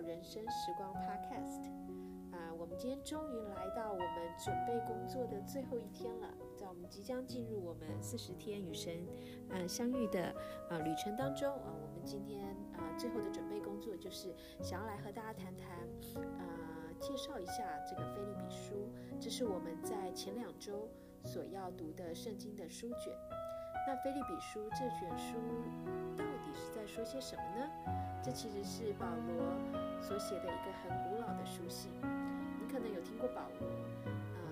人生时光 Podcast 啊，我们今天终于来到我们准备工作的最后一天了，在我们即将进入我们四十天与神呃相遇的呃旅程当中啊，我们今天啊最后的准备工作就是想要来和大家谈谈呃介绍一下这个菲利比书，这是我们在前两周所要读的圣经的书卷。那菲利比书这卷书到说些什么呢？这其实是保罗所写的一个很古老的书信。你可能有听过保罗，啊，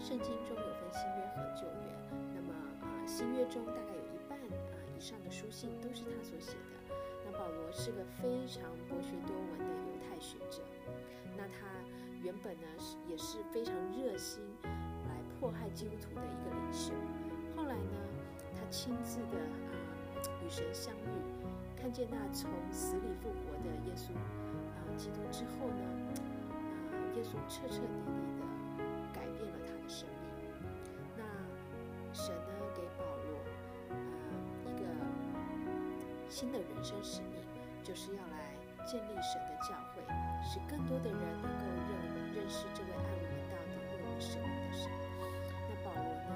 圣经中有分新约和旧约。那么啊，新约中大概有一半啊以上的书信都是他所写的。那保罗是个非常博学多闻的犹太学者。那他原本呢是也是非常热心来迫害基督徒的一个领袖。后来呢，他亲自的啊与神相遇，看见那从死里复活的耶稣啊基督之后呢，啊耶稣彻彻底底的改变了他的生命。那神呢给保罗啊一个新的人生使命，就是要来建立神的教会，使更多的人能够认认识这位爱我们到底、为我们舍命的神。那保罗呢？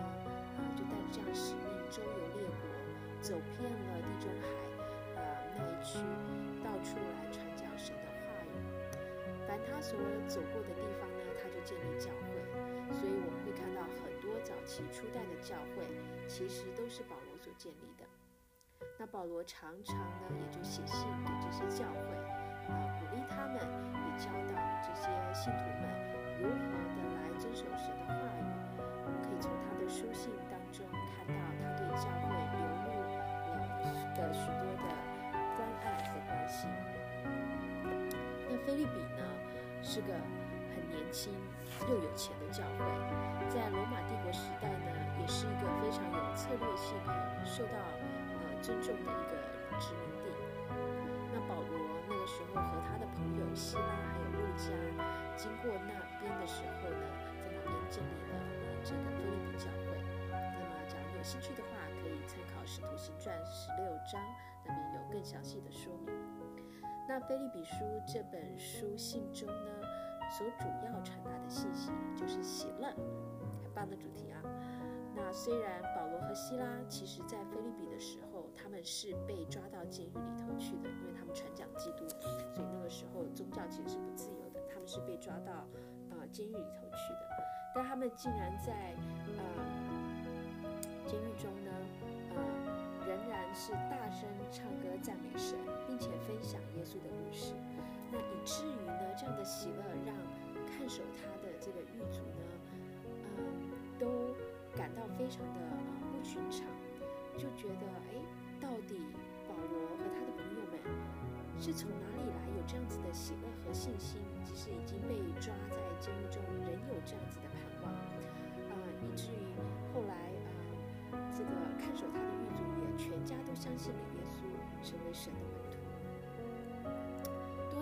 啊，就带着这样使命周游列国，走遍了地中海，呃那一区，到处来传讲神的话语。凡他所走过的地方呢，他就建立教会。所以我们会看到很多早期初代的教会，其实都是保罗所建立的。那保罗常常呢，也就写信给这些教会，啊鼓励他们，也教导这些信徒们如何的来遵守神的话语。我们可以从他的书信当中。看到菲利比呢，是个很年轻又有钱的教会，在罗马帝国时代呢，也是一个非常有策略性、受到呃尊重的一个殖民地。那保罗那个时候和他的朋友希拉还有路加经过那边的时候呢，在那边建立了这个菲利比教会。那么，假如有兴趣的话，可以参考《使徒行传》十六章，那边有更详细的说明。那《菲利比书》这本书信中呢，所主要传达的信息就是喜乐，很棒的主题啊。那虽然保罗和希拉其实在菲利比的时候，他们是被抓到监狱里头去的，因为他们传讲基督，所以那个时候宗教其实是不自由的，他们是被抓到呃监狱里头去的。但他们竟然在呃。监狱中呢，呃，仍然是大声唱歌赞美神，的故事。那以至于呢，这样的喜乐让看守他的这个狱卒呢，嗯，都感到非常的啊不寻常，就觉得哎，到底保罗和他的朋友们是从哪里来有这样子的喜乐和信心？即使已经被抓在监狱中，仍有这样子的盼望，啊，以至于后来啊。这个看守他的狱卒也全家都相信了耶稣，成为神的。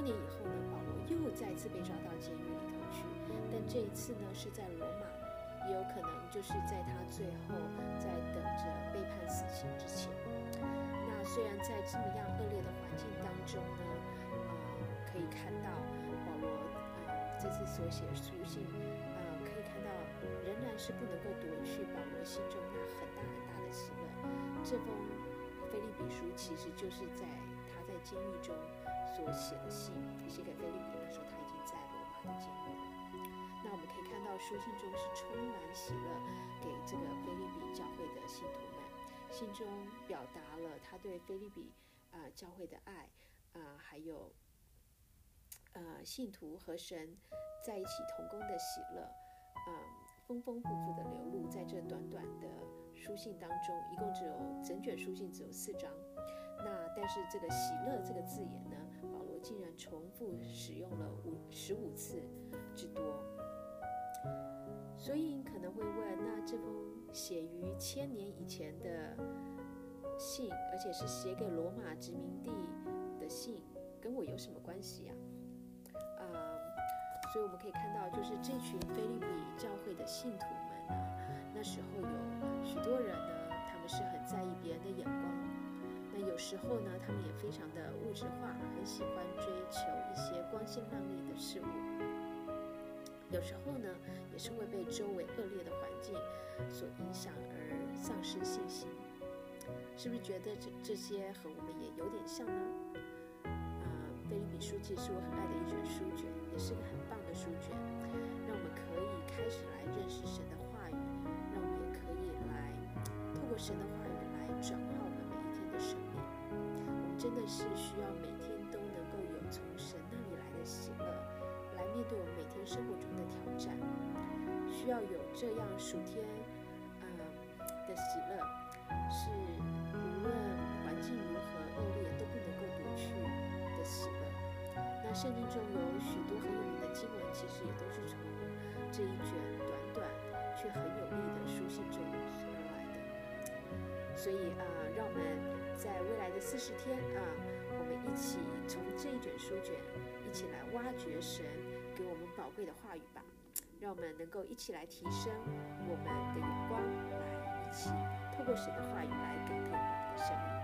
年以后呢，保罗又再次被抓到监狱里头去，但这一次呢是在罗马，也有可能就是在他最后在等着被判死刑之前。那虽然在这么样恶劣的环境当中呢，呃，可以看到保罗呃这次所写书信。呃，可以看到仍然是不能够夺去保罗心中那很大很大的喜乐。这封菲利比书其实就是在他在监狱中所写的信，写给菲利宾的时候，他已经在罗马的监狱了。那我们可以看到书信中是充满喜乐，给这个菲利宾教会的信徒们，信中表达了他对菲利宾啊教会的爱啊，还有呃信徒和神在一起同工的喜乐。嗯，丰丰富富的流露在这短短的书信当中，一共只有整卷书信只有四章。那但是这个“喜乐”这个字眼呢，竟然重复使用了五十五次之多。所以你可能会问，那这封写于千年以前的信，而且是写给罗马殖民地的信，跟我有什么关系呀？啊所以我们可以看到，就是这群菲利比教会的信徒们呢，那时候有许多人时候呢，他们也非常的物质化，很喜欢追求一些光鲜亮丽的事物。有时候呢，也是会被周围恶劣的环境所影响而丧失信心。是不是觉得这这些和我们也有点像呢？啊，《菲律比书记》是我很爱的一卷书卷，也是个很棒的书卷，让我们可以开始来认识神的话语，让我们也可以来透过神的话语来转化是需要每天都能够有从神那里来的喜乐，来面对我们每天生活中的挑战，需要有这样数天呃的喜乐，是无论环境如何恶劣都不能够夺去的喜乐。那圣经中有许多很有名的经文，其实也都是从这一卷短短却很有力的书信中而来的。所以啊，让我们在未来的四十天啊，我们一起从这一卷书卷一起来挖掘神给我们宝贵的话语吧。让我们能够一起来提升我们的眼光，来一起透过神的话语来改变我们的生命